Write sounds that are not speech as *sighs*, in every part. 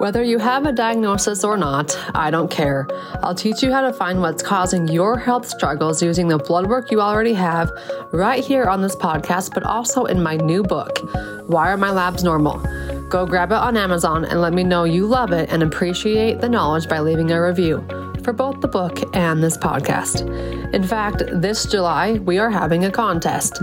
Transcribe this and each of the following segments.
Whether you have a diagnosis or not, I don't care. I'll teach you how to find what's causing your health struggles using the blood work you already have right here on this podcast, but also in my new book, Why Are My Labs Normal? Go grab it on Amazon and let me know you love it and appreciate the knowledge by leaving a review for both the book and this podcast. In fact, this July, we are having a contest.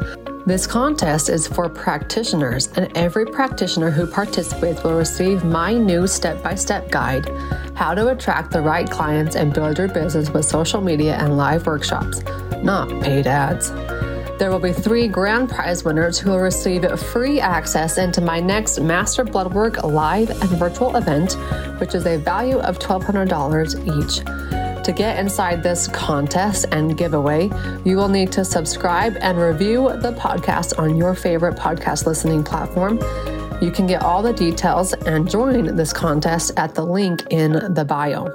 This contest is for practitioners, and every practitioner who participates will receive my new step by step guide How to Attract the Right Clients and Build Your Business with Social Media and Live Workshops, not paid ads. There will be three grand prize winners who will receive free access into my next Master Bloodwork live and virtual event, which is a value of $1,200 each. To get inside this contest and giveaway, you will need to subscribe and review the podcast on your favorite podcast listening platform. You can get all the details and join this contest at the link in the bio.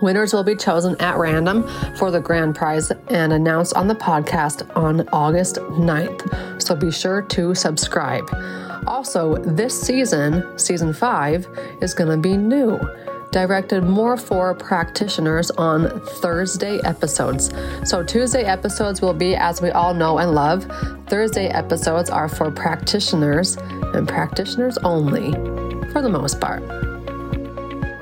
Winners will be chosen at random for the grand prize and announced on the podcast on August 9th. So be sure to subscribe. Also, this season, season five, is going to be new directed more for practitioners on Thursday episodes. So, Tuesday episodes will be, as we all know and love, Thursday episodes are for practitioners and practitioners only for the most part.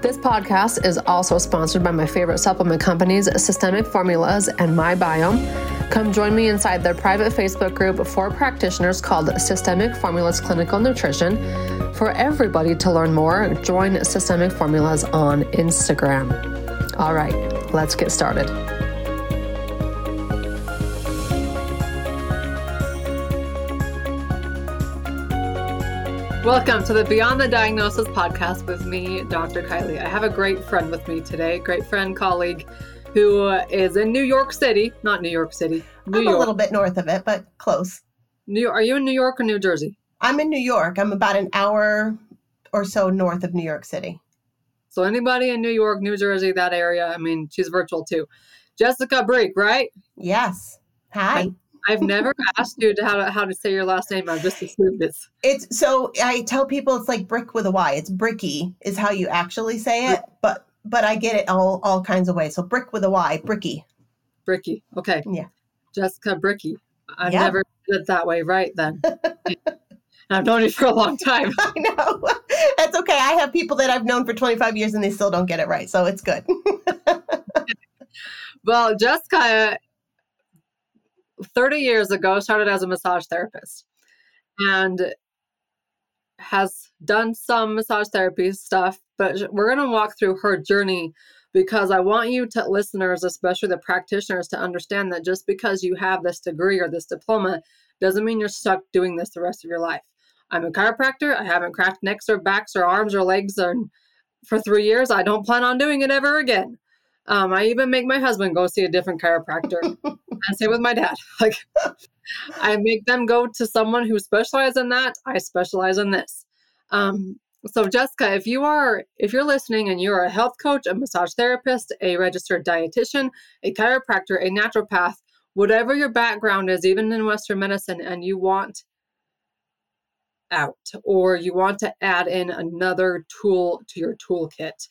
This podcast is also sponsored by my favorite supplement companies, Systemic Formulas and My Biome. Come join me inside their private Facebook group for practitioners called Systemic Formulas Clinical Nutrition. For everybody to learn more, join Systemic Formulas on Instagram. All right, let's get started. Welcome to the Beyond the Diagnosis podcast with me, Dr. Kylie. I have a great friend with me today, great friend, colleague, who uh, is in New York City, not New York City, New I'm York. a little bit north of it, but close. New Are you in New York or New Jersey? I'm in New York. I'm about an hour or so north of New York City. So anybody in New York, New Jersey, that area, I mean, she's virtual too. Jessica Breek, right? Yes. Hi. I, have *laughs* never asked you to how, to how to say your last name. I've just assumed it's. It's so I tell people it's like brick with a Y. It's bricky is how you actually say it, but but I get it all all kinds of ways. So brick with a Y, mm-hmm. bricky. Bricky. Okay. Yeah. Jessica Bricky. I've yeah. never did it that way, right then. *laughs* I've known you for a long time. *laughs* I know. That's okay. I have people that I've known for 25 years and they still don't get it right. So it's good. *laughs* well, Jessica, 30 years ago, started as a massage therapist and has done some massage therapy stuff but we're going to walk through her journey because I want you to listeners, especially the practitioners, to understand that just because you have this degree or this diploma doesn't mean you're stuck doing this the rest of your life. I'm a chiropractor. I haven't cracked necks or backs or arms or legs or, for three years. I don't plan on doing it ever again. Um, I even make my husband go see a different chiropractor. *laughs* and same with my dad. *laughs* Like I make them go to someone who specializes in that. I specialize in this. Um, so Jessica, if you are if you're listening and you're a health coach, a massage therapist, a registered dietitian, a chiropractor, a naturopath, whatever your background is, even in Western medicine, and you want out or you want to add in another tool to your toolkit,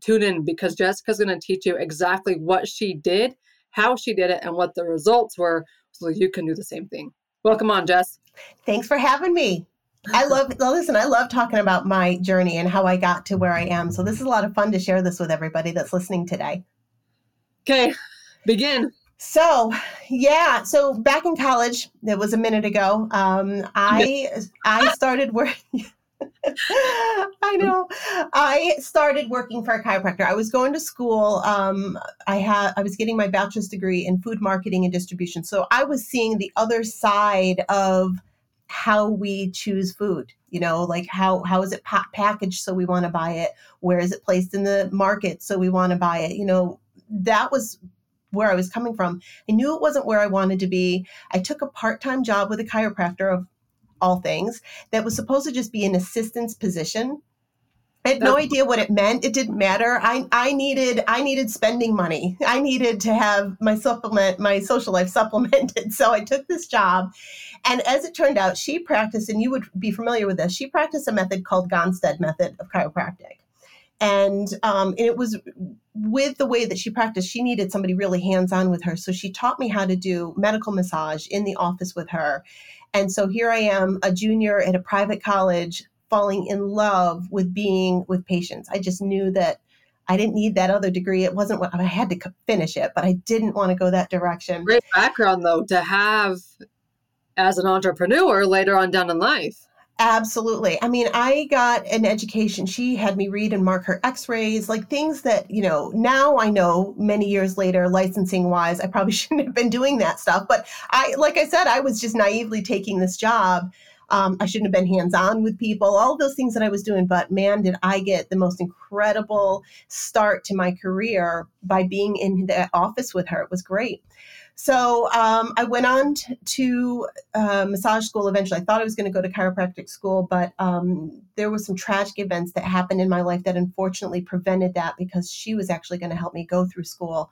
tune in because Jessica's going to teach you exactly what she did, how she did it, and what the results were so you can do the same thing. Welcome on, Jess. Thanks for having me. I love listen, I love talking about my journey and how I got to where I am. So this is a lot of fun to share this with everybody that's listening today. Okay, begin. So, yeah, so back in college, it was a minute ago. Um, I I started working *laughs* I know. I started working for a chiropractor. I was going to school. Um, I had I was getting my bachelor's degree in food marketing and distribution. So I was seeing the other side of how we choose food you know like how how is it pa- packaged so we want to buy it? Where is it placed in the market so we want to buy it? You know that was where i was coming from. I knew it wasn't where i wanted to be. I took a part-time job with a chiropractor of all things that was supposed to just be an assistance position I had no idea what it meant. It didn't matter. I, I needed I needed spending money. I needed to have my supplement, my social life *laughs* supplemented. So I took this job. And as it turned out, she practiced, and you would be familiar with this, she practiced a method called Gonstead method of chiropractic. and um, it was with the way that she practiced she needed somebody really hands-on with her so she taught me how to do medical massage in the office with her and so here i am a junior at a private college falling in love with being with patients i just knew that i didn't need that other degree it wasn't what i had to finish it but i didn't want to go that direction great background though to have as an entrepreneur later on down in life Absolutely. I mean, I got an education. She had me read and mark her x rays, like things that, you know, now I know many years later, licensing wise, I probably *laughs* shouldn't have been doing that stuff. But I, like I said, I was just naively taking this job. Um, I shouldn't have been hands on with people, all those things that I was doing. But man, did I get the most incredible start to my career by being in the office with her. It was great. So um, I went on t- to uh, massage school eventually. I thought I was going to go to chiropractic school, but um, there were some tragic events that happened in my life that unfortunately prevented that because she was actually going to help me go through school.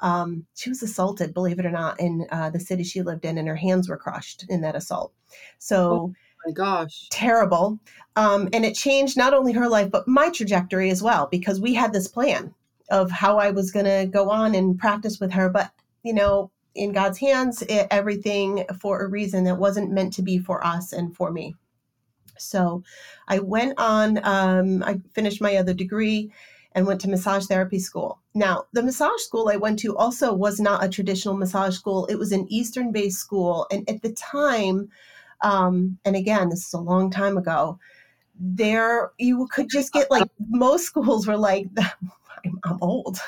Um, she was assaulted, believe it or not, in uh, the city she lived in, and her hands were crushed in that assault. So, oh my gosh, terrible. Um, and it changed not only her life, but my trajectory as well, because we had this plan of how I was going to go on and practice with her. But, you know, in God's hands, it, everything for a reason that wasn't meant to be for us and for me. So I went on, um, I finished my other degree and went to massage therapy school. Now, the massage school I went to also was not a traditional massage school, it was an Eastern based school. And at the time, um, and again, this is a long time ago, there you could just get like most schools were like, *laughs* I'm, I'm old.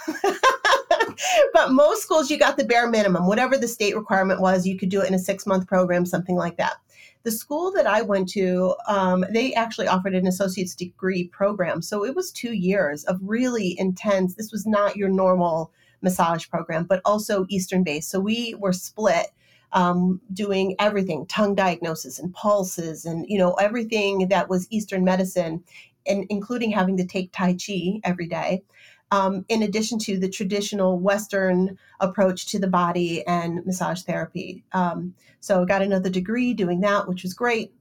*laughs* but most schools, you got the bare minimum. Whatever the state requirement was, you could do it in a six month program, something like that. The school that I went to, um, they actually offered an associate's degree program. So it was two years of really intense. This was not your normal massage program, but also Eastern based. So we were split. Um, doing everything tongue diagnosis and pulses and you know everything that was eastern medicine and including having to take tai chi every day um, in addition to the traditional Western approach to the body and massage therapy. Um, so I got another degree doing that, which was great.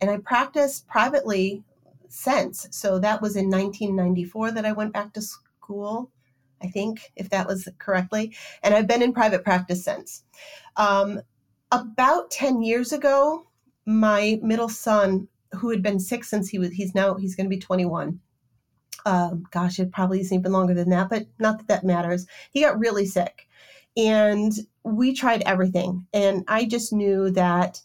And I practiced privately since. So that was in 1994 that I went back to school, I think, if that was correctly. And I've been in private practice since. Um, about 10 years ago, my middle son, who had been sick since he was, he's now, he's going to be 21 um, gosh, it probably isn't even longer than that, but not that that matters. He got really sick. And we tried everything. And I just knew that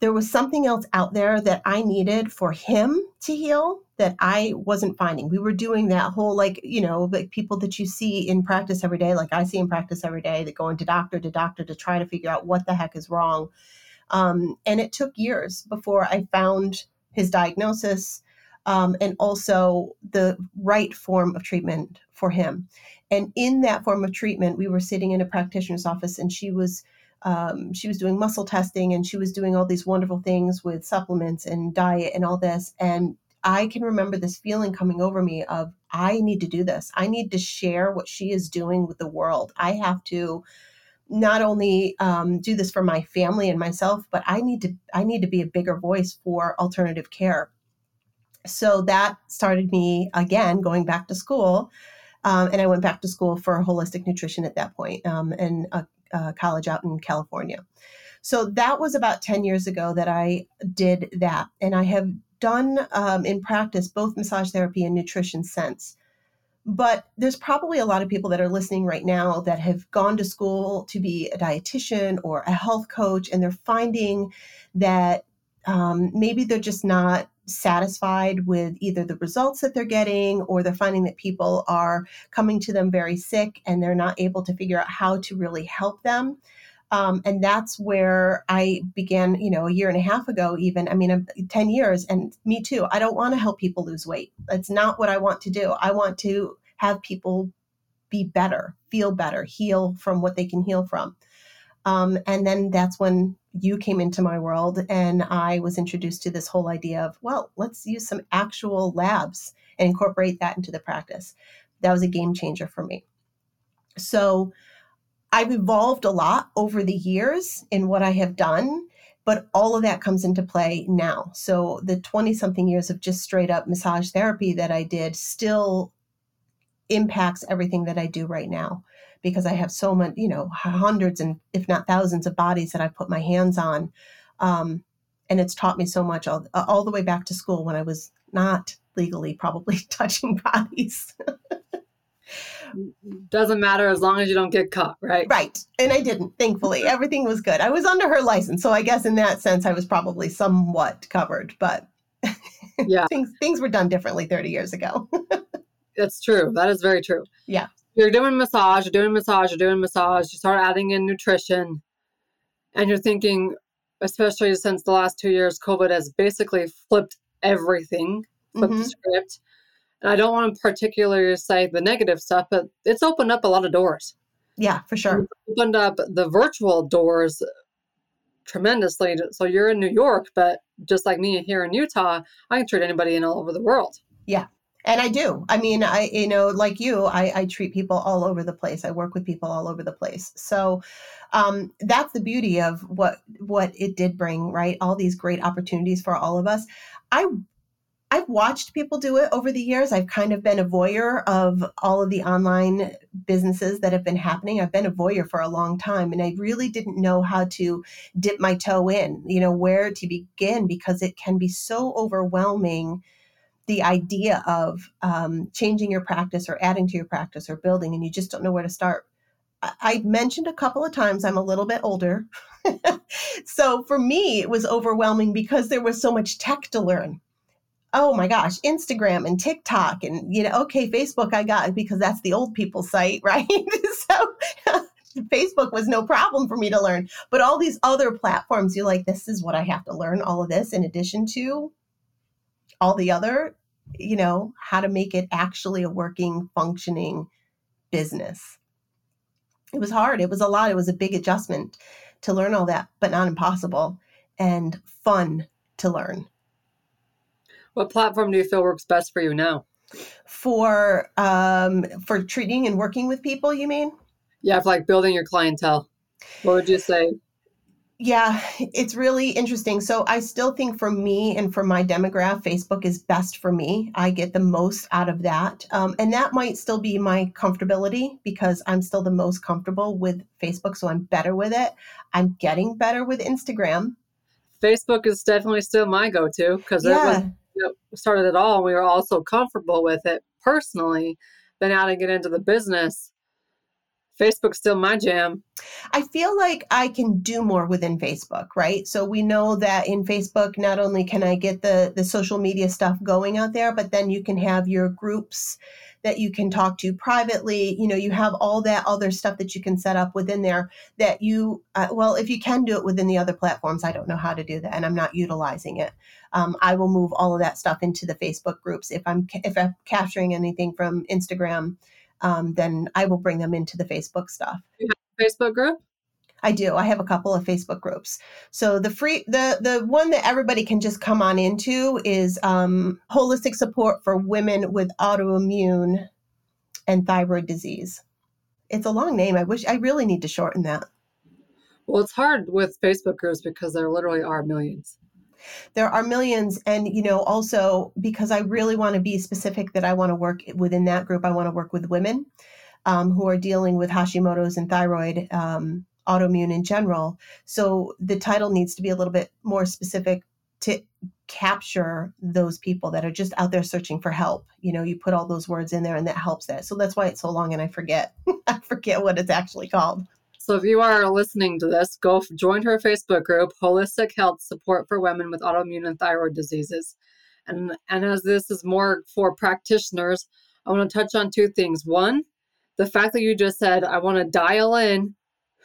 there was something else out there that I needed for him to heal that I wasn't finding. We were doing that whole, like, you know, like people that you see in practice every day, like I see in practice every day, that go into doctor to doctor to try to figure out what the heck is wrong. Um, and it took years before I found his diagnosis um, and also the right form of treatment for him. And in that form of treatment, we were sitting in a practitioner's office, and she was um, she was doing muscle testing, and she was doing all these wonderful things with supplements and diet and all this. And I can remember this feeling coming over me of I need to do this. I need to share what she is doing with the world. I have to not only um, do this for my family and myself, but I need to I need to be a bigger voice for alternative care so that started me again going back to school. Um, and I went back to school for holistic nutrition at that point um, in a, a college out in California. So that was about 10 years ago that I did that. And I have done um, in practice both massage therapy and nutrition since. But there's probably a lot of people that are listening right now that have gone to school to be a dietitian or a health coach, and they're finding that um, maybe they're just not satisfied with either the results that they're getting or they're finding that people are coming to them very sick and they're not able to figure out how to really help them. Um, and that's where I began, you know, a year and a half ago, even. I mean, 10 years, and me too. I don't want to help people lose weight. That's not what I want to do. I want to have people be better, feel better, heal from what they can heal from. Um, and then that's when you came into my world and I was introduced to this whole idea of, well, let's use some actual labs and incorporate that into the practice. That was a game changer for me. So I've evolved a lot over the years in what I have done, but all of that comes into play now. So the 20 something years of just straight up massage therapy that I did still impacts everything that I do right now because I have so many, you know, hundreds and if not thousands of bodies that I put my hands on. Um, and it's taught me so much all, all the way back to school when I was not legally probably *laughs* touching bodies. *laughs* Doesn't matter as long as you don't get caught, right? Right. And I didn't, thankfully. *laughs* Everything was good. I was under her license. So I guess in that sense, I was probably somewhat covered, but yeah, things, things were done differently 30 years ago. That's true. That is very true. Yeah. You're doing massage, you're doing massage, you're doing massage, you start adding in nutrition, and you're thinking, especially since the last two years, COVID has basically flipped everything, flipped mm-hmm. the script and I don't want to particularly say the negative stuff, but it's opened up a lot of doors. Yeah, for sure. It's opened up the virtual doors tremendously. So you're in New York, but just like me here in Utah, I can treat anybody in all over the world. Yeah. And I do. I mean, I, you know, like you, I, I treat people all over the place. I work with people all over the place. So um, that's the beauty of what what it did bring, right? All these great opportunities for all of us. I I've watched people do it over the years. I've kind of been a voyeur of all of the online businesses that have been happening. I've been a voyeur for a long time and I really didn't know how to dip my toe in, you know, where to begin because it can be so overwhelming. The idea of um, changing your practice or adding to your practice or building, and you just don't know where to start. I mentioned a couple of times I'm a little bit older. *laughs* so for me, it was overwhelming because there was so much tech to learn oh my gosh, Instagram and TikTok and you know, okay, Facebook I got because that's the old people site, *laughs* right? so *laughs* Facebook was no problem for me to learn. But all these other platforms, you're like, this is what I have to learn, all of this in addition to all the other, you know, how to make it actually a working, functioning business. It was hard. It was a lot. It was a big adjustment to learn all that, but not impossible and fun to learn. What platform do you feel works best for you now? For um, for treating and working with people, you mean? Yeah, for like building your clientele. What would you say? Yeah, it's really interesting. So I still think for me and for my demographic, Facebook is best for me. I get the most out of that. Um, and that might still be my comfortability because I'm still the most comfortable with Facebook. So I'm better with it. I'm getting better with Instagram. Facebook is definitely still my go to because yeah. it was started it all, we were all so comfortable with it personally. Then adding get into the business, Facebook's still my jam. I feel like I can do more within Facebook, right? So we know that in Facebook, not only can I get the the social media stuff going out there, but then you can have your groups that you can talk to privately. You know, you have all that other stuff that you can set up within there that you, uh, well, if you can do it within the other platforms, I don't know how to do that and I'm not utilizing it. Um, I will move all of that stuff into the Facebook groups. If I'm, if I'm capturing anything from Instagram, um, then I will bring them into the Facebook stuff. Facebook group? I do. I have a couple of Facebook groups. So the free the the one that everybody can just come on into is um, holistic support for women with autoimmune and thyroid disease. It's a long name. I wish I really need to shorten that. Well, it's hard with Facebook groups because there literally are millions. There are millions, and you know, also because I really want to be specific that I want to work within that group. I want to work with women um, who are dealing with Hashimoto's and thyroid um, autoimmune in general. So the title needs to be a little bit more specific to capture those people that are just out there searching for help. You know, you put all those words in there and that helps that. So that's why it's so long and I forget. *laughs* I forget what it's actually called. So if you are listening to this, go join her Facebook group, Holistic Health Support for Women with Autoimmune and Thyroid Diseases. And and as this is more for practitioners, I want to touch on two things. One, the fact that you just said I want to dial in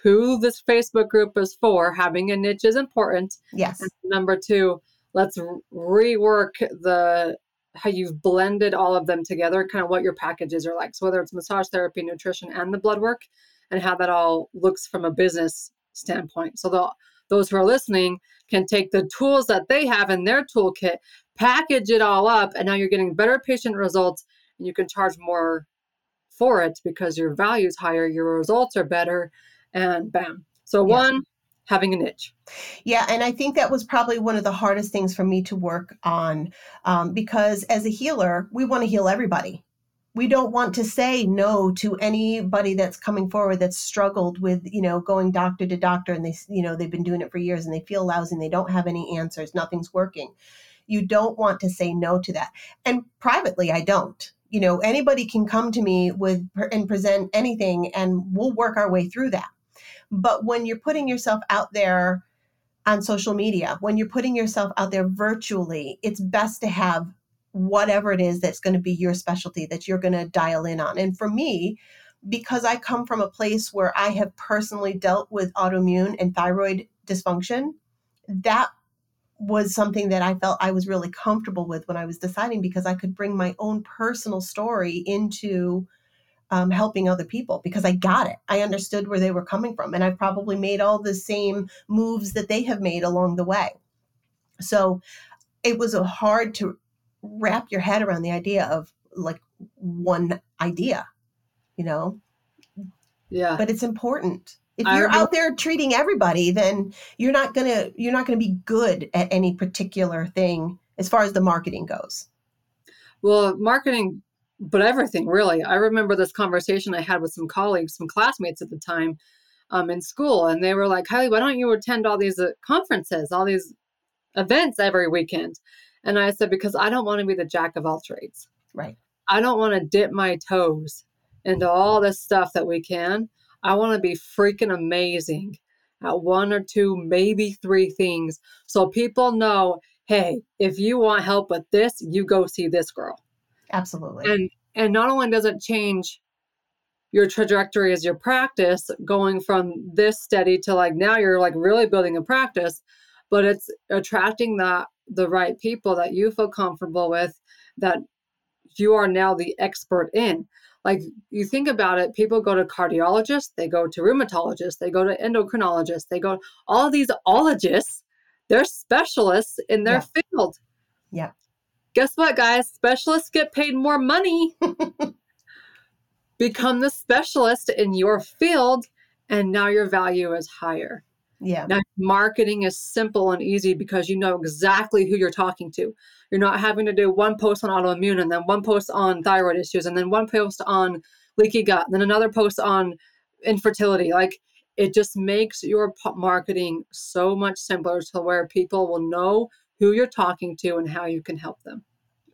who this Facebook group is for. Having a niche is important. Yes. And number two, let's rework the how you've blended all of them together, kind of what your packages are like. So whether it's massage therapy, nutrition, and the blood work, and how that all looks from a business standpoint. So the, those who are listening can take the tools that they have in their toolkit, package it all up, and now you're getting better patient results, and you can charge more for it because your value is higher, your results are better, and bam. So, yeah. one, having a niche. Yeah, and I think that was probably one of the hardest things for me to work on um, because as a healer, we want to heal everybody. We don't want to say no to anybody that's coming forward that's struggled with, you know, going doctor to doctor and they, you know, they've been doing it for years and they feel lousy and they don't have any answers, nothing's working. You don't want to say no to that. And privately, I don't. You know, anybody can come to me with and present anything and we'll work our way through that. But when you're putting yourself out there on social media, when you're putting yourself out there virtually, it's best to have whatever it is that's going to be your specialty that you're going to dial in on. And for me, because I come from a place where I have personally dealt with autoimmune and thyroid dysfunction, that was something that I felt I was really comfortable with when I was deciding because I could bring my own personal story into um, helping other people because I got it. I understood where they were coming from. And I've probably made all the same moves that they have made along the way. So it was a hard to wrap your head around the idea of like one idea, you know? Yeah. But it's important. If you're out there treating everybody, then you're not gonna you're not gonna be good at any particular thing as far as the marketing goes. Well, marketing but everything really. I remember this conversation I had with some colleagues, some classmates at the time um, in school, and they were like, Kylie, why don't you attend all these uh, conferences, all these events every weekend? And I said, because I don't want to be the jack of all trades. Right. I don't want to dip my toes into all this stuff that we can. I want to be freaking amazing at one or two, maybe three things. So people know, hey, if you want help with this, you go see this girl. Absolutely. And and not only does it change your trajectory as your practice going from this steady to like now you're like really building a practice, but it's attracting that the right people that you feel comfortable with that you are now the expert in. Like you think about it, people go to cardiologists, they go to rheumatologists, they go to endocrinologists, they go all these ologists, they're specialists in their yeah. field. Yeah guess what, guys? Specialists get paid more money. *laughs* Become the specialist in your field, and now your value is higher. Yeah. Now, marketing is simple and easy because you know exactly who you're talking to. You're not having to do one post on autoimmune and then one post on thyroid issues and then one post on leaky gut and then another post on infertility. Like it just makes your marketing so much simpler to where people will know who you're talking to and how you can help them.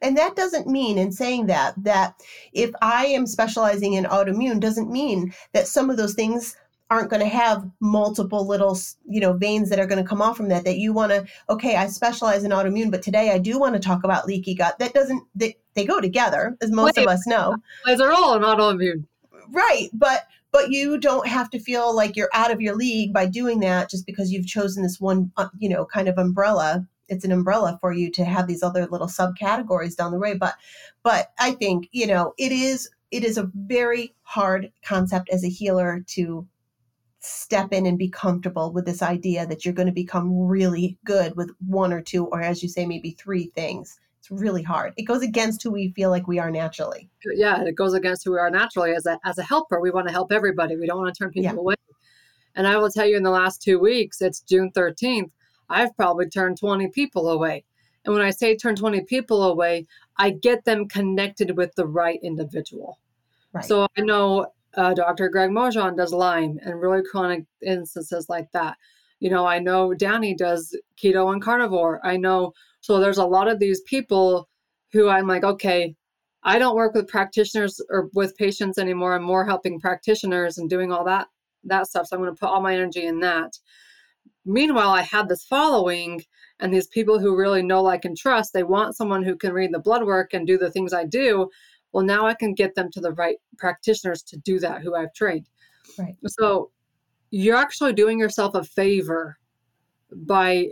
And that doesn't mean, in saying that, that if I am specializing in autoimmune, doesn't mean that some of those things aren't going to have multiple little you know veins that are going to come off from that that you want to okay i specialize in autoimmune but today i do want to talk about leaky gut. That doesn't they, they go together as most Wait, of us know. they're all in autoimmune. Right but but you don't have to feel like you're out of your league by doing that just because you've chosen this one uh, you know kind of umbrella. It's an umbrella for you to have these other little subcategories down the way but but i think you know it is it is a very hard concept as a healer to step in and be comfortable with this idea that you're going to become really good with one or two or as you say maybe three things it's really hard it goes against who we feel like we are naturally yeah it goes against who we are naturally as a as a helper we want to help everybody we don't want to turn people yeah. away and i will tell you in the last two weeks it's june 13th I've probably turned 20 people away. And when I say turn 20 people away, I get them connected with the right individual. Right. So I know uh, Dr. Greg Mojon does Lyme and really chronic instances like that. You know, I know Danny does keto and carnivore. I know, so there's a lot of these people who I'm like, okay, I don't work with practitioners or with patients anymore. I'm more helping practitioners and doing all that that stuff. So I'm going to put all my energy in that meanwhile, I had this following and these people who really know, like, and trust. They want someone who can read the blood work and do the things I do. Well, now I can get them to the right practitioners to do that who I've trained. Right. So you're actually doing yourself a favor by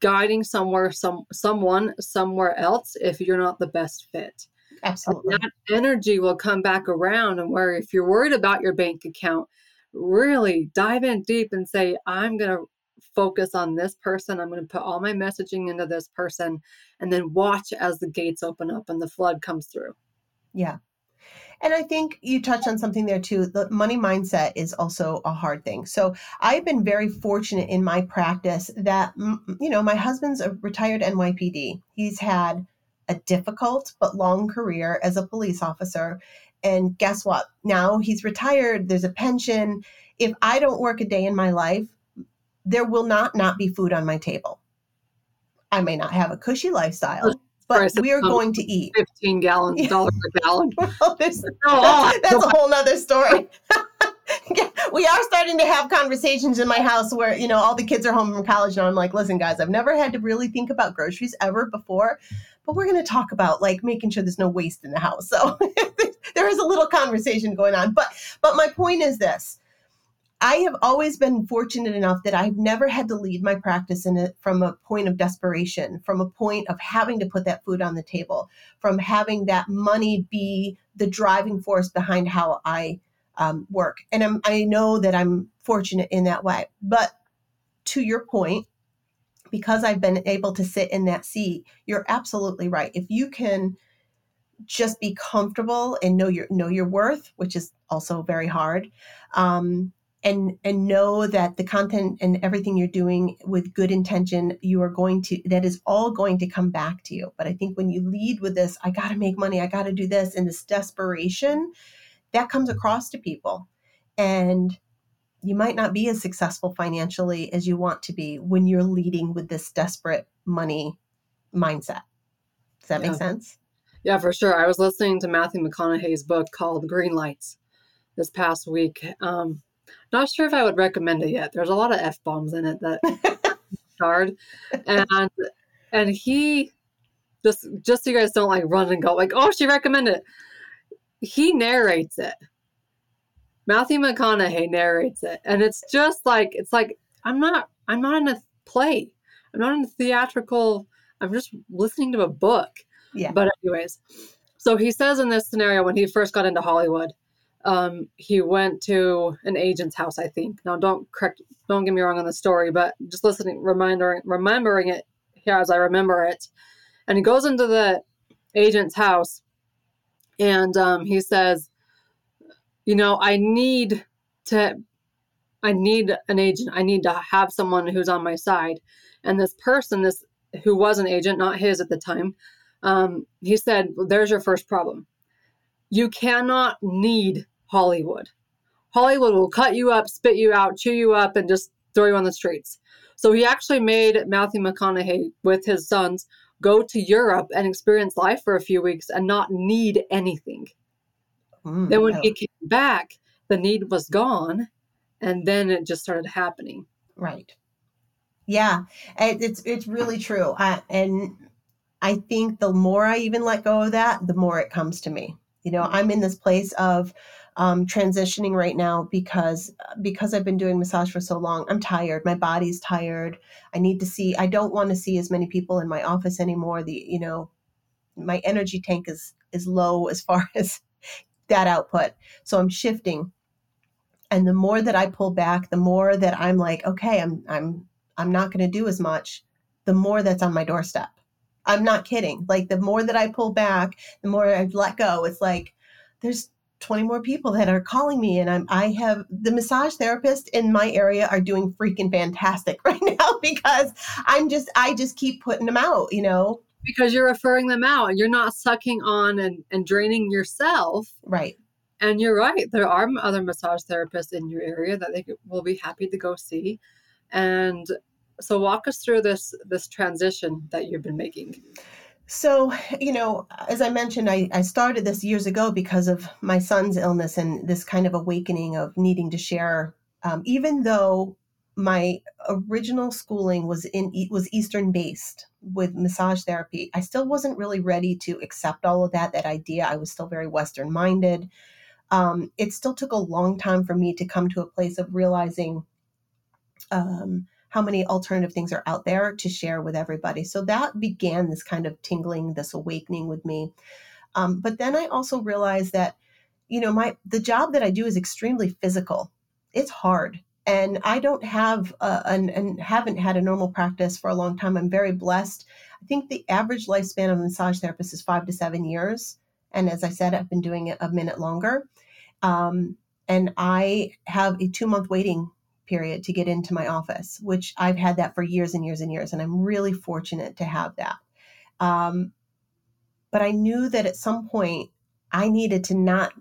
guiding somewhere some someone somewhere else if you're not the best fit. Absolutely. And that energy will come back around and where if you're worried about your bank account, really dive in deep and say, I'm going to focus on this person. I'm going to put all my messaging into this person and then watch as the gates open up and the flood comes through. Yeah. And I think you touched on something there too. The money mindset is also a hard thing. So I've been very fortunate in my practice that, you know, my husband's a retired NYPD. He's had a difficult but long career as a police officer. And guess what? Now he's retired, there's a pension. If I don't work a day in my life, there will not not be food on my table. I may not have a cushy lifestyle, but we are going to eat. 15 gallons dollars a gallon. *laughs* Well, *laughs* that's, that's, that's a whole nother story. *laughs* We are starting to have conversations in my house where you know all the kids are home from college and i'm like listen guys i've never had to really think about groceries ever before but we're going to talk about like making sure there's no waste in the house. So there is a little conversation going on but but my point is this I have always been fortunate enough that I've never had to lead my practice in from a point of desperation, from a point of having to put that food on the table, from having that money be the driving force behind how I um, work. And I'm, I know that I'm fortunate in that way. But to your point, because I've been able to sit in that seat, you're absolutely right. If you can just be comfortable and know your know your worth, which is also very hard, um, and and know that the content and everything you're doing with good intention you are going to that is all going to come back to you. But i think when you lead with this i got to make money i got to do this and this desperation that comes across to people. And you might not be as successful financially as you want to be when you're leading with this desperate money mindset. Does that yeah. make sense? Yeah for sure. I was listening to matthew mcconaughey's book called green lights this past week. Um, not sure if I would recommend it yet. There's a lot of f bombs in it that *laughs* starred, and and he just just so you guys don't like run and go like, oh, she recommended it. He narrates it. Matthew McConaughey narrates it, and it's just like it's like I'm not I'm not in a play. I'm not in a theatrical. I'm just listening to a book. Yeah. But anyways, so he says in this scenario when he first got into Hollywood, um, he went to an agent's house, I think. Now, don't correct, don't get me wrong on the story, but just listening, reminding, remembering it here as I remember it. And he goes into the agent's house, and um, he says, "You know, I need to, I need an agent. I need to have someone who's on my side." And this person, this who was an agent, not his at the time, um, he said, well, "There's your first problem." You cannot need Hollywood. Hollywood will cut you up, spit you out, chew you up, and just throw you on the streets. So he actually made Matthew McConaughey with his sons go to Europe and experience life for a few weeks and not need anything. Mm, then when he came back, the need was gone, and then it just started happening. Right. Yeah, it's it's really true. I, and I think the more I even let go of that, the more it comes to me. You know, I'm in this place of um, transitioning right now because because I've been doing massage for so long. I'm tired. My body's tired. I need to see. I don't want to see as many people in my office anymore. The you know, my energy tank is is low as far *laughs* as that output. So I'm shifting. And the more that I pull back, the more that I'm like, okay, I'm I'm I'm not going to do as much. The more that's on my doorstep. I'm not kidding. Like the more that I pull back, the more I let go. It's like there's 20 more people that are calling me and I'm I have the massage therapist in my area are doing freaking fantastic *laughs* right now because I'm just I just keep putting them out, you know. Because you're referring them out and you're not sucking on and, and draining yourself. Right. And you're right. There are other massage therapists in your area that they will be happy to go see. And so walk us through this this transition that you've been making. So, you know, as I mentioned, I, I started this years ago because of my son's illness and this kind of awakening of needing to share. Um, even though my original schooling was in was Eastern based with massage therapy, I still wasn't really ready to accept all of that. That idea, I was still very Western minded. Um, it still took a long time for me to come to a place of realizing um, how many alternative things are out there to share with everybody. So that began this kind of tingling, this awakening with me. Um, but then I also realized that, you know, my the job that I do is extremely physical. It's hard, and I don't have an, and haven't had a normal practice for a long time. I'm very blessed. I think the average lifespan of a massage therapist is five to seven years And as I said, I've been doing it a minute longer. Um, and I have a two month waiting period to get into my office, which I've had that for years and years and years. And I'm really fortunate to have that. Um, but I knew that at some point I needed to not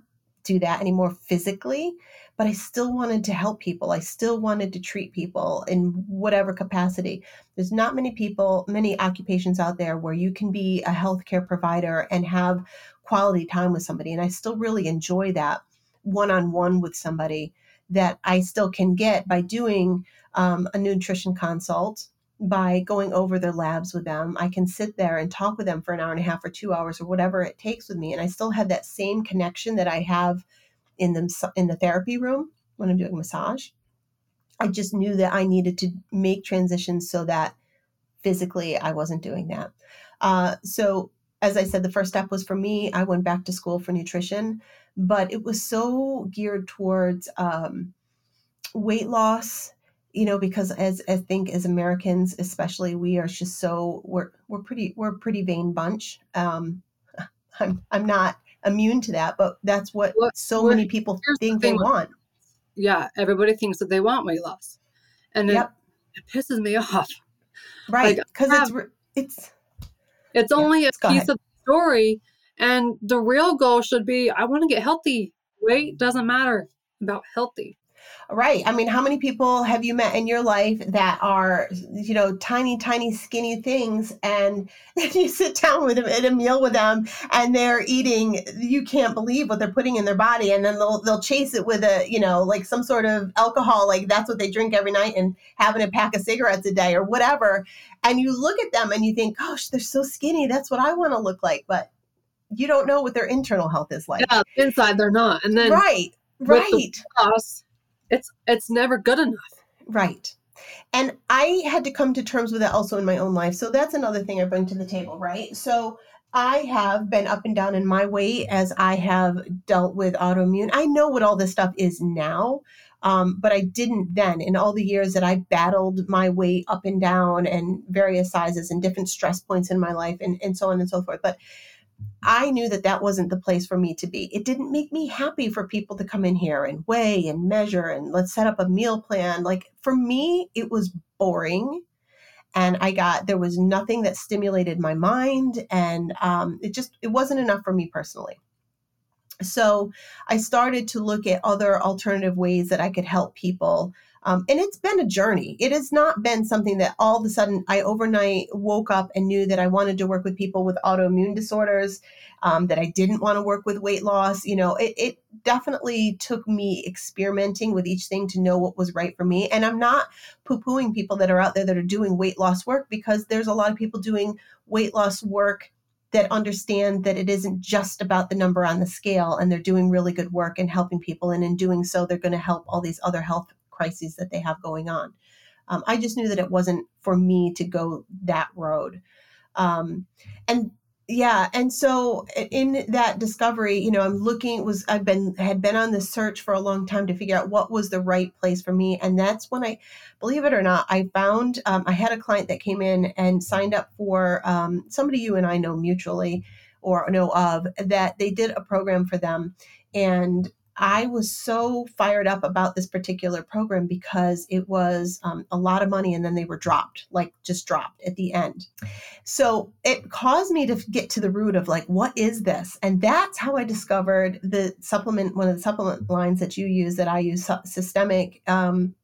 do that anymore physically, but I still wanted to help people. I still wanted to treat people in whatever capacity. There's not many people, many occupations out there where you can be a healthcare provider and have quality time with somebody. And I still really enjoy that one on one with somebody that I still can get by doing um, a nutrition consult, by going over their labs with them. I can sit there and talk with them for an hour and a half or two hours or whatever it takes with me. And I still have that same connection that I have in the, in the therapy room when I'm doing massage. I just knew that I needed to make transitions so that physically I wasn't doing that. Uh, so, as I said, the first step was for me, I went back to school for nutrition but it was so geared towards um, weight loss you know because as i think as americans especially we are just so we're we're pretty we're a pretty vain bunch. Um *laughs* i'm i'm not immune to that but that's what, so many people think the they want. Yeah everybody thinks that they want weight loss and it, yep. it pisses me *laughs* off. Right because like, it's it's it's only a piece of the story and the real goal should be I want to get healthy. Weight doesn't matter about healthy. Right. I mean, how many people have you met in your life that are, you know, tiny, tiny, skinny things, and *laughs* you sit down with them at a meal with them, and they're eating. You can't believe what they're putting in their body, and then they'll they'll chase it with a, you know, like some sort of alcohol, like that's what they drink every night, and having a pack of cigarettes a day or whatever. And you look at them and you think, gosh, they're so skinny. That's what I want to look like, but you don't know what their internal health is like. Yeah, inside they're not. And then right, right. Us, it's it's never good enough. Right. And I had to come to terms with that also in my own life. So that's another thing I bring to the table, right? So I have been up and down in my weight as I have dealt with autoimmune. I know what all this stuff is now, um, but I didn't then. In all the years that I battled my weight up and down and various sizes and different stress points in my life and, and so on and so forth. But I knew that that wasn't the place for me to be. It didn't make me happy for people to come in here and weigh and measure and let's set up a meal plan. Like for me, it was boring. And I got, there was nothing that stimulated my mind. And um, it just, it wasn't enough for me personally. So I started to look at other alternative ways that I could help people um, and it's been a journey. It has not been something that all of a sudden I overnight woke up and knew that I wanted to work with people with autoimmune disorders, um, that I didn't want to work with weight loss. You know, it, it definitely took me experimenting with each thing to know what was right for me. And I'm not poo pooing people that are out there that are doing weight loss work because there's a lot of people doing weight loss work that understand that it isn't just about the number on the scale and they're doing really good work and helping people and in doing so they're going to help all these other health crises that they have going on. Um, I just knew that it wasn't for me to go that road. Um, and yeah, and so in that discovery, you know, I'm looking was I've been had been on this search for a long time to figure out what was the right place for me, and that's when I, believe it or not, I found um, I had a client that came in and signed up for um, somebody you and I know mutually or know of that they did a program for them, and I was so fired up about this particular program because it was um, a lot of money and then they were dropped, like just dropped at the end. So it caused me to get to the root of like, what is this? And that's how I discovered the supplement, one of the supplement lines that you use that I use, systemic. Um,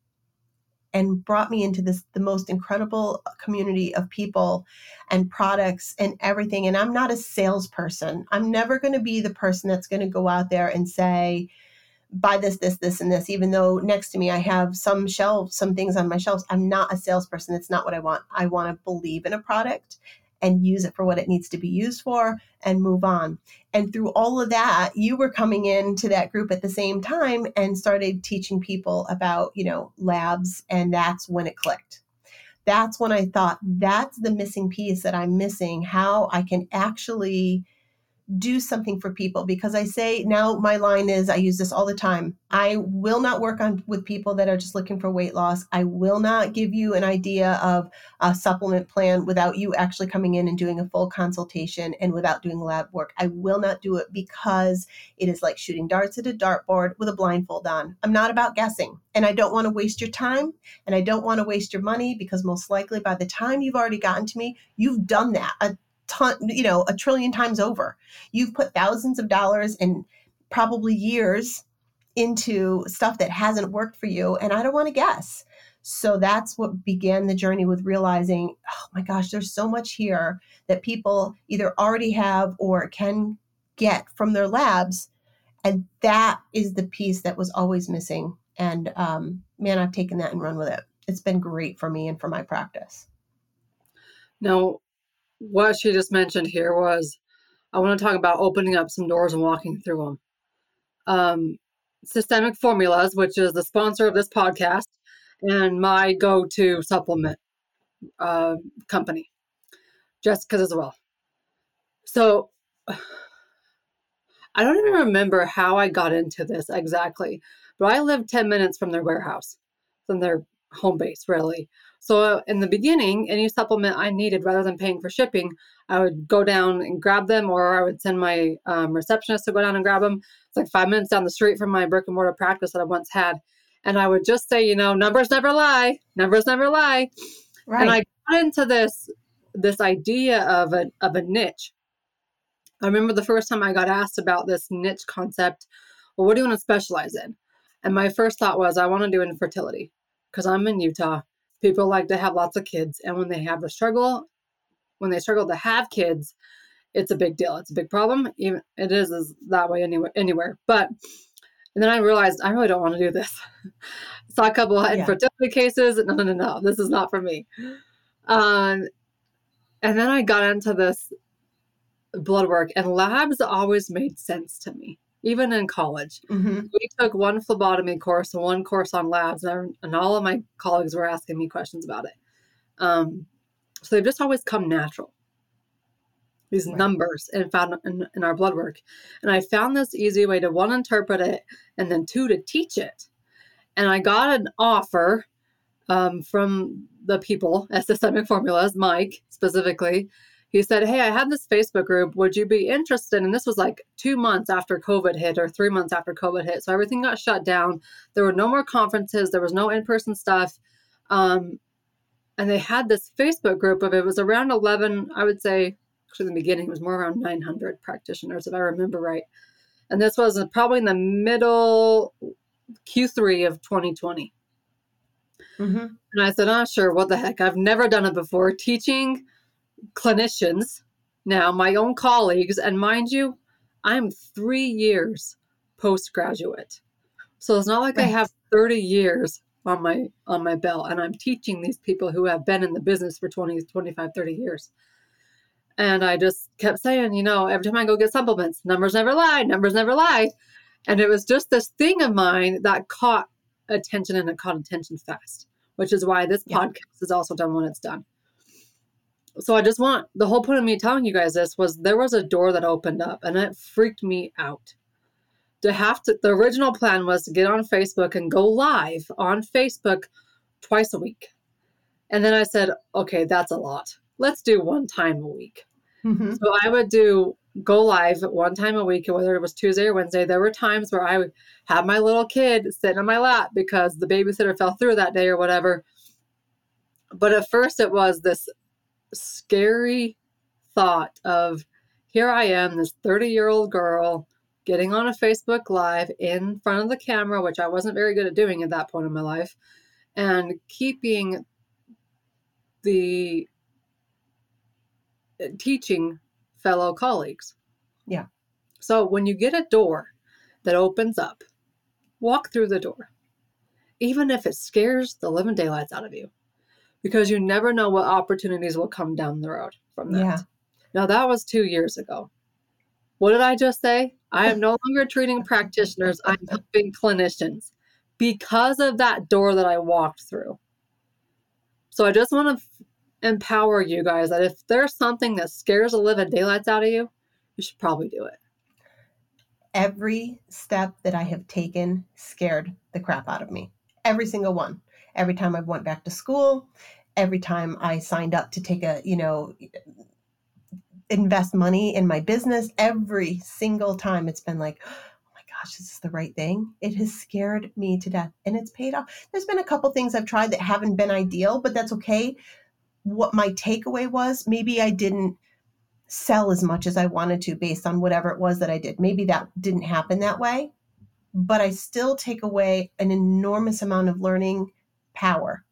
and brought me into this the most incredible community of people and products and everything. And i'm not a salesperson. I'm never going to be the person that's going to go out there and say buy this this this and this even though next to me i have some shelves some things on my shelves. I'm not a salesperson. It's not what i want. I want to believe in a product and use it for what it needs to be used for and move on. And through all of that, you were coming into that group at the same time and started teaching people about, you know, labs. And that's when it clicked. That's when I thought that's the missing piece that I'm missing how I can actually do something for people because I say now my line is I use this all the time. I will not work on with people that are just looking for weight loss. I will not give you an idea of a supplement plan without you actually coming in and doing a full consultation and without doing lab work. I will not do it because it is like shooting darts at a dartboard with a blindfold on. I'm not about guessing and I don't want to waste your time and I don't want to waste your money because most likely by the time you've already gotten to me, you've done that a ton, you know, a trillion times over. You've put thousands of dollars and probably years into stuff that hasn't worked for you. And I don't want to guess. So that's what began the journey with realizing, oh my gosh, there's so much here that people either already have or can get from their labs. And that is the piece that was always missing. And um, man, I've taken that and run with it. It's been great for me and for my practice. Now, what she just mentioned here was I want to talk about opening up some doors and walking through them. Um, Systemic Formulas, which is the sponsor of this podcast and my go to supplement uh, company, Jessica's as well. So *sighs* I don't even remember how I got into this exactly, but I lived 10 minutes from their warehouse, from their home base, really. So in the beginning, any supplement I needed, rather than paying for shipping, I would go down and grab them, or I would send my um, receptionist to go down and grab them. It's like five minutes down the street from my brick and mortar practice that I once had, and I would just say, you know, numbers never lie, numbers never lie. Right. And I got into this this idea of a of a niche. I remember the first time I got asked about this niche concept. Well, what do you want to specialize in? And my first thought was, I want to do infertility because I'm in Utah people like to have lots of kids and when they have the struggle when they struggle to have kids it's a big deal it's a big problem even it is, is that way anywhere anywhere but and then i realized i really don't want to do this. *laughs* Saw a couple of infertility cases no no no no this is not for me. Um and then i got into this blood work and labs always made sense to me even in college. Mm-hmm. We took one phlebotomy course and one course on labs, and, and, all of my colleagues were asking me questions about it. Um, so they've just always come natural. These right. numbers and found in, in our blood work. And I found this easy way to one, interpret it, and then two, to teach it. And I got an offer um, from the people at Systemic Formulas, Mike specifically, he said, Hey, I had this Facebook group. Would you be interested? And this was like two months after COVID hit or three months after COVID hit. So everything got shut down. There were no more conferences, there was no in person stuff. Um, and they had this Facebook group of it was around 11, I would say, actually, in the beginning, it was more around 900 practitioners, if I remember right. And this was probably in the middle Q3 of 2020. Mm-hmm. And I said, "I'm oh, sure, what the heck? I've never done it before. Teaching clinicians now, my own colleagues, and mind you, I'm three years postgraduate. So it's not like right. I have 30 years on my on my belt and I'm teaching these people who have been in the business for 20, 25, 30 years. And I just kept saying, you know, every time I go get supplements, numbers never lie, numbers never lie. And it was just this thing of mine that caught attention and it caught attention fast, which is why this yeah. podcast is also done when it's done so I just want the whole point of me telling you guys this was there was a door that opened up and it freaked me out. To have to, the original plan was to get on Facebook and go live on Facebook twice a week. And then I said, okay, that's a lot. Let's do one time a week. Mm-hmm. So I would do go live one time a week, whether it was Tuesday or Wednesday. There were times where I would have my little kid sitting on my lap because the babysitter fell through that day or whatever. But at first, it was this scary thought of here I am, this 30 year old girl getting on a Facebook Live in front of the camera, which I wasn't very good at doing at that point in my life, and keeping the teaching fellow colleagues. Yeah. So when you get a door that opens up, walk through the door, even if it scares the living daylights out of you because you never know what opportunities will come down the road from that. Yeah. Now, that was two years ago. What did I just say? I am no longer treating practitioners, I'm helping clinicians because of that door that I walked through. So I just want to f- empower you guys that if there's something that scares the living daylights out of you, you should probably do it. Every step that I have taken scared the crap out of me. Every single one. Every time I went back to school, every time I signed up to take a, you know, invest money in my business, every single time it's been like, oh my gosh, is this is the right thing. It has scared me to death and it's paid off. There's been a couple things I've tried that haven't been ideal, but that's okay. What my takeaway was, maybe I didn't sell as much as I wanted to based on whatever it was that I did. Maybe that didn't happen that way, but I still take away an enormous amount of learning power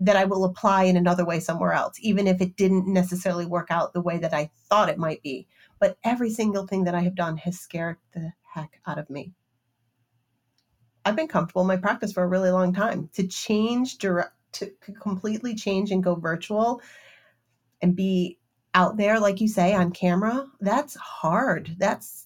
that I will apply in another way somewhere else, even if it didn't necessarily work out the way that I thought it might be. But every single thing that I have done has scared the heck out of me. I've been comfortable in my practice for a really long time. To change direct, to completely change and go virtual and be out there, like you say, on camera, that's hard. That's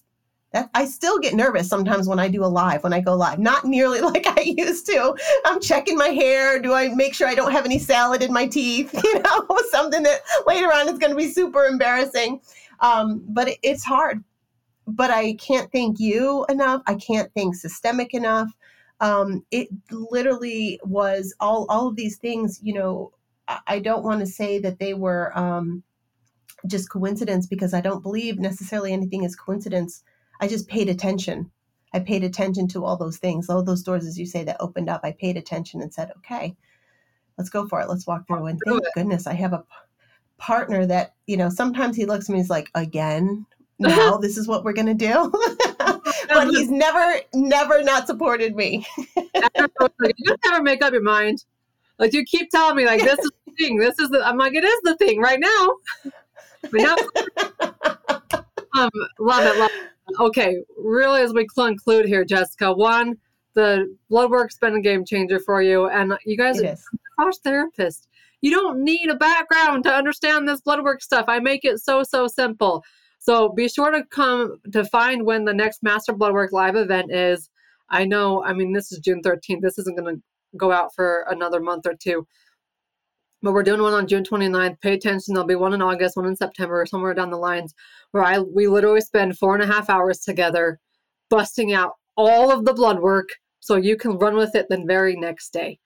that I still get nervous sometimes when I do a live, when I go live. Not nearly *laughs* like I used to. I'm checking my hair. Do I make sure I don't have any salad in my teeth? *laughs* You know, *laughs* something that later on is going to be super embarrassing. Um, but it, it's hard. But I can't thank you enough. I can't thank Systemic enough. Um, it literally was all all of these things. You know, I, I don't want to say that they were um, just coincidence because I don't believe necessarily anything is coincidence I just paid attention. I paid attention to all those things, all those doors, as you say, that opened up. I paid attention and said, okay, let's go for it. Let's walk through. And thank goodness I have a partner that, you know, sometimes he looks at me, and he's like, again, *laughs* now this is what we're going to do. *laughs* but he's never, never not supported me. *laughs* you just never make up your mind. Like you keep telling me, like, this is the thing. This is the, I'm like, it is the thing right now. um, love it, love it okay, really, as we conclude here, Jessica, one, the blood work's been a game changer for you, and you guys are cross therapist. You don't need a background to understand this blood work stuff. I make it so so simple. So be sure to come to find when the next Master Blood Work live event is. I know, I mean, this is June 13th. This isn't going to go out for another month or two. But we're doing one on June 29th. Pay attention. There'll be one in August, one in September, somewhere down the lines, where I we literally spend four and a half hours together, busting out all of the blood work so you can run with it the very next day.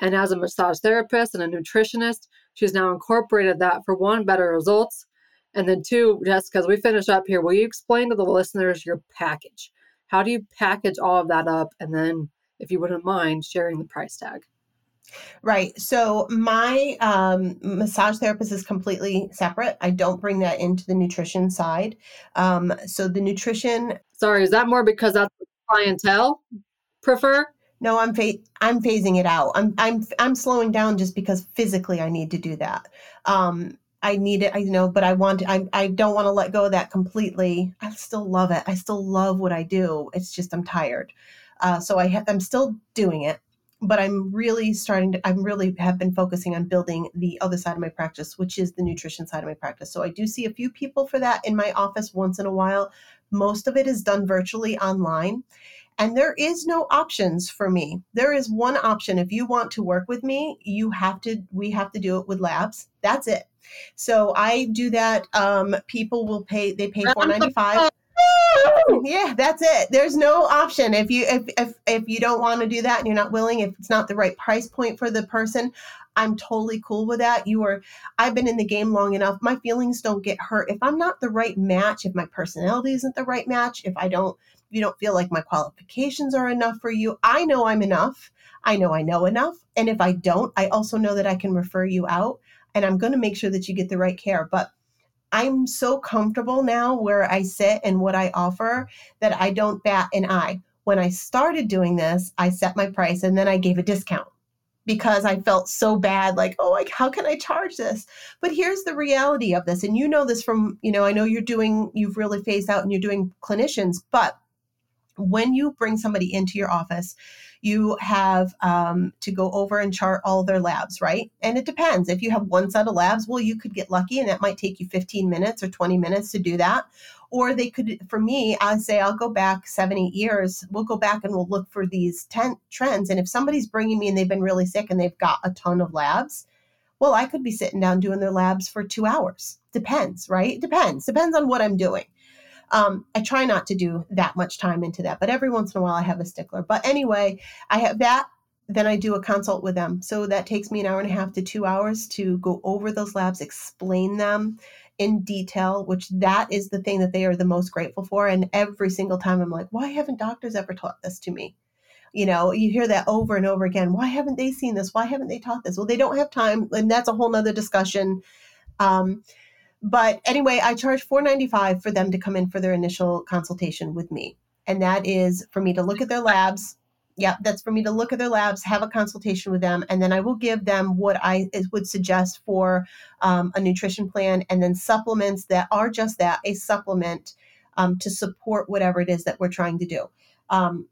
And as a massage therapist and a nutritionist, she's now incorporated that for one, better results. And then two, Jessica, as we finish up here, will you explain to the listeners your package? How do you package all of that up? And then, if you wouldn't mind, sharing the price tag. Right. So my um, massage therapist is completely separate. I don't bring that into the nutrition side. Um, so the nutrition. Sorry, is that more because that's clientele prefer? No, I'm fa- I'm phasing it out. I'm I'm I'm slowing down just because physically I need to do that. Um, I need it, I know, but I want I I don't want to let go of that completely. I still love it. I still love what I do. It's just I'm tired. Uh, so I ha- I'm still doing it but I'm really starting to, I'm really have been focusing on building the other side of my practice, which is the nutrition side of my practice. So I do see a few people for that in my office once in a while. Most of it is done virtually online. And there is no options for me. There is one option. If you want to work with me, you have to, we have to do it with labs. That's it. So I do that. Um, people will pay, they pay 495 *laughs* yeah, that's it. There's no option if you if if if you don't want to do that and you're not willing, if it's not the right price point for the person, I'm totally cool with that. You are I've been in the game long enough. My feelings don't get hurt if I'm not the right match, if my personality isn't the right match, if I don't if you don't feel like my qualifications are enough for you. I know I'm enough. I know I know enough. And if I don't, I also know that I can refer you out and I'm going to make sure that you get the right care. But I'm so comfortable now where I sit and what I offer that I don't bat an eye. When I started doing this, I set my price and then I gave a discount because I felt so bad like, oh, like how can I charge this? But here's the reality of this and you know this from, you know, I know you're doing you've really phased out and you're doing clinicians, but when you bring somebody into your office, you have um, to go over and chart all their labs, right? And it depends. If you have one set of labs, well, you could get lucky and that might take you 15 minutes or 20 minutes to do that. Or they could, for me, I say I'll go back seven, eight years. We'll go back and we'll look for these 10 trends. And if somebody's bringing me and they've been really sick and they've got a ton of labs, well, I could be sitting down doing their labs for two hours. Depends, right? Depends. Depends on what I'm doing. Um, I try not to do that much time into that, but every once in a while I have a stickler. But anyway, I have that. Then I do a consult with them. So that takes me an hour and a half to two hours to go over those labs, explain them in detail, which that is the thing that they are the most grateful for. And every single time I'm like, why haven't doctors ever taught this to me? You know, you hear that over and over again. Why haven't they seen this? Why haven't they taught this? Well, they don't have time, and that's a whole nother discussion. Um, but anyway, I charge $4.95 for them to come in for their initial consultation with me. And that is for me to look at their labs. Yeah, that's for me to look at their labs, have a consultation with them, and then I will give them what I would suggest for um, a nutrition plan and then supplements that are just that a supplement um, to support whatever it is that we're trying to do. Um,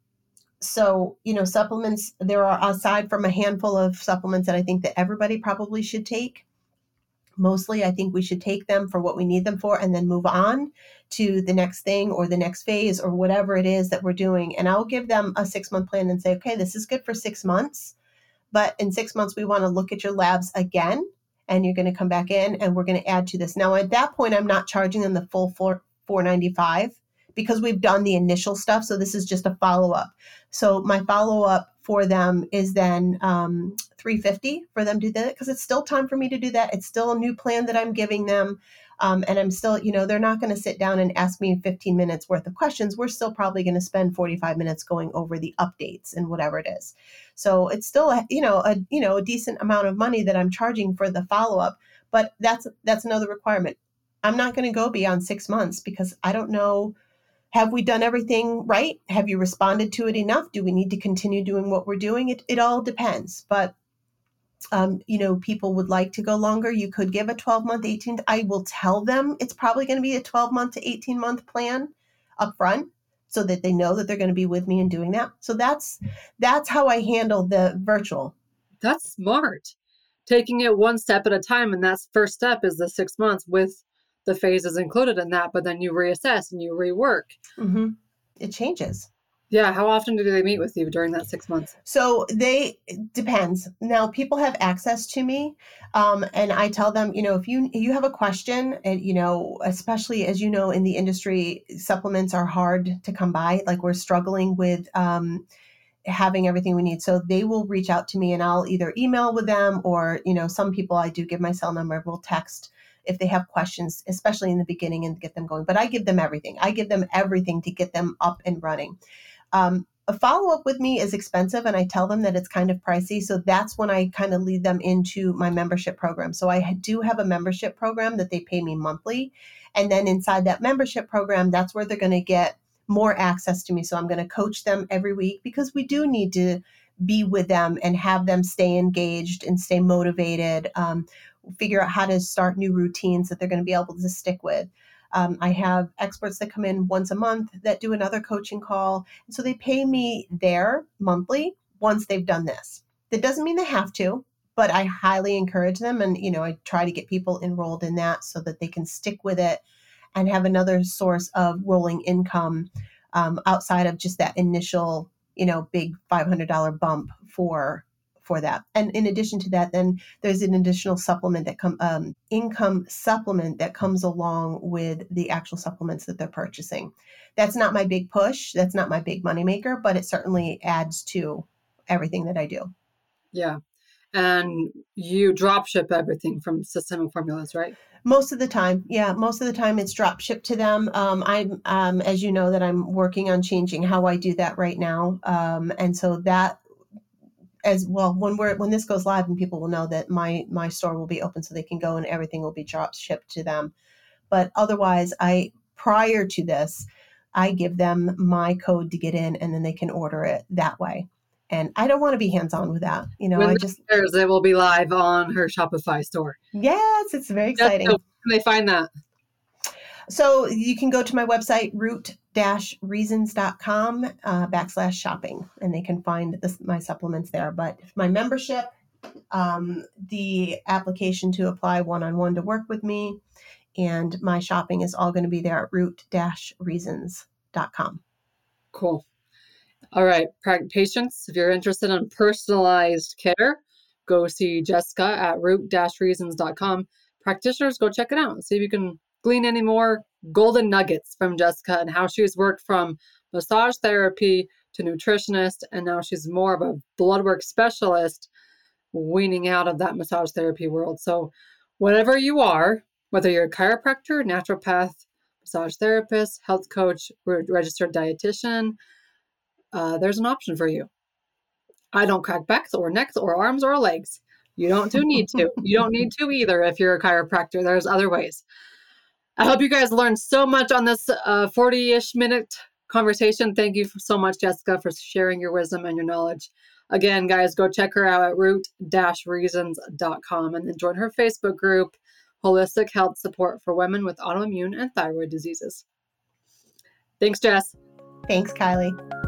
so you know supplements there are aside from a handful of supplements that i think that everybody probably should take mostly i think we should take them for what we need them for and then move on to the next thing or the next phase or whatever it is that we're doing. And i'll give them a six month plan and say okay this is good for six months but in six months we want to look at your labs again and you're going to come back in and we're going to add to this. Now at that point i'm not charging them the full 4 495 because we've done the initial stuff. So this is just a follow up. So my follow up for them is then um, 350 for them to do that because it's still time for me to do that. It's still a new plan that I'm giving them. Um, and I'm still, you know, they're not going to sit down and ask me 15 minutes worth of questions. We're still probably going to spend 45 minutes going over the updates and whatever it is. So it's still, a, you know, a you know a decent amount of money that I'm charging for the follow up. But that's that's another requirement. I'm not going to go beyond six months because I don't know have we done everything right? Have you responded to it enough? Do we need to continue doing what we're doing? It, it all depends. But, um, you know, people would like to go longer. You could give a 12 month, 18. I will tell them it's probably going to be a 12 month to 18 month plan up front so that they know that they're going to be with me and doing that. So that's that's how I handle the virtual. That's smart. Taking it one step at a time and that's first step is the 6 months with the phases included in that, but then you reassess and you rework. Mm-hmm. It changes. Yeah. How often do they meet with you during that six months? So they depends. Now people have access to me, um, and I tell them, you know, if you you have a question, and you know, especially as you know in the industry, supplements are hard to come by. Like we're struggling with. Um, having everything we need so they will reach out to me and i'll either email with them or you know some people i do give my cell number will text if they have questions, especially in the beginning and get them going. But I give them everything. I give them everything to get them up and running. Um, a follow up with me is expensive, and I tell them that it's kind of pricey. So that's when I kind of lead them into my membership program. So I do have a membership program that they pay me monthly. And then inside that membership program, that's where they're going to get more access to me. So I'm going to coach them every week because we do need to be with them and have them stay engaged and stay motivated. Um, figure out how to start new routines that they're going to be able to stick with. Um, I have experts that come in once a month that do another coaching call. And so they pay me there monthly once they've done this. That doesn't mean they have to, but I highly encourage them. And, you know, I try to get people enrolled in that so that they can stick with it and have another source of rolling income um, outside of just that initial, you know, big $500 bump for for that. And in addition to that, then there's an additional supplement that come um, income supplement that comes along with the actual supplements that they're purchasing. That's not my big push. That's not my big moneymaker, but it certainly adds to everything that I do. Yeah. And you drop ship everything from systemic formulas, right? Most of the time, yeah. Most of the time, it's drop shipped to them. Um, I'm, um, as you know, that I'm working on changing how I do that right now, um, and so that as well when we're when this goes live and people will know that my my store will be open so they can go and everything will be drop shipped to them. But otherwise i prior to this i give them my code to get in and then they can order it that way. And i don't want to be hands on with that you know when i just airs, it will be live on her shopify store. Yes it's very exciting. so can they find that so you can go to my website, root-reasons.com uh, backslash shopping, and they can find this, my supplements there. But my membership, um, the application to apply one-on-one to work with me, and my shopping is all going to be there at root-reasons.com. Cool. All right, patients, if you're interested in personalized care, go see Jessica at root-reasons.com. Practitioners, go check it out and see if you can glean any more golden nuggets from Jessica and how she's worked from massage therapy to nutritionist, and now she's more of a blood work specialist, weaning out of that massage therapy world. So, whatever you are, whether you're a chiropractor, naturopath, massage therapist, health coach, registered dietitian, uh, there's an option for you. I don't crack backs or necks or arms or legs. You don't do need to. You don't need to either if you're a chiropractor. There's other ways. I hope you guys learned so much on this 40 uh, ish minute conversation. Thank you so much, Jessica, for sharing your wisdom and your knowledge. Again, guys, go check her out at root reasons.com and then join her Facebook group, Holistic Health Support for Women with Autoimmune and Thyroid Diseases. Thanks, Jess. Thanks, Kylie.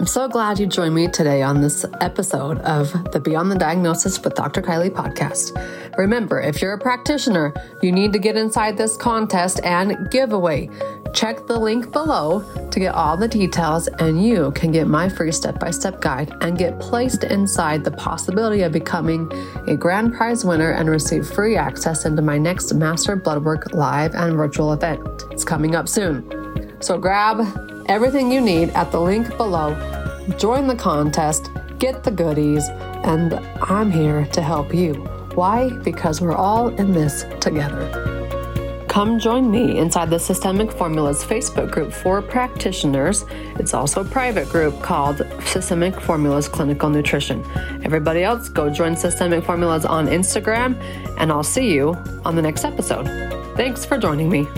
I'm so glad you joined me today on this episode of the Beyond the Diagnosis with Dr. Kylie podcast. Remember, if you're a practitioner, you need to get inside this contest and giveaway. Check the link below to get all the details, and you can get my free step by step guide and get placed inside the possibility of becoming a grand prize winner and receive free access into my next Master Bloodwork live and virtual event. It's coming up soon. So grab everything you need at the link below. Join the contest, get the goodies, and I'm here to help you. Why? Because we're all in this together. Come join me inside the Systemic Formulas Facebook group for practitioners. It's also a private group called Systemic Formulas Clinical Nutrition. Everybody else, go join Systemic Formulas on Instagram, and I'll see you on the next episode. Thanks for joining me.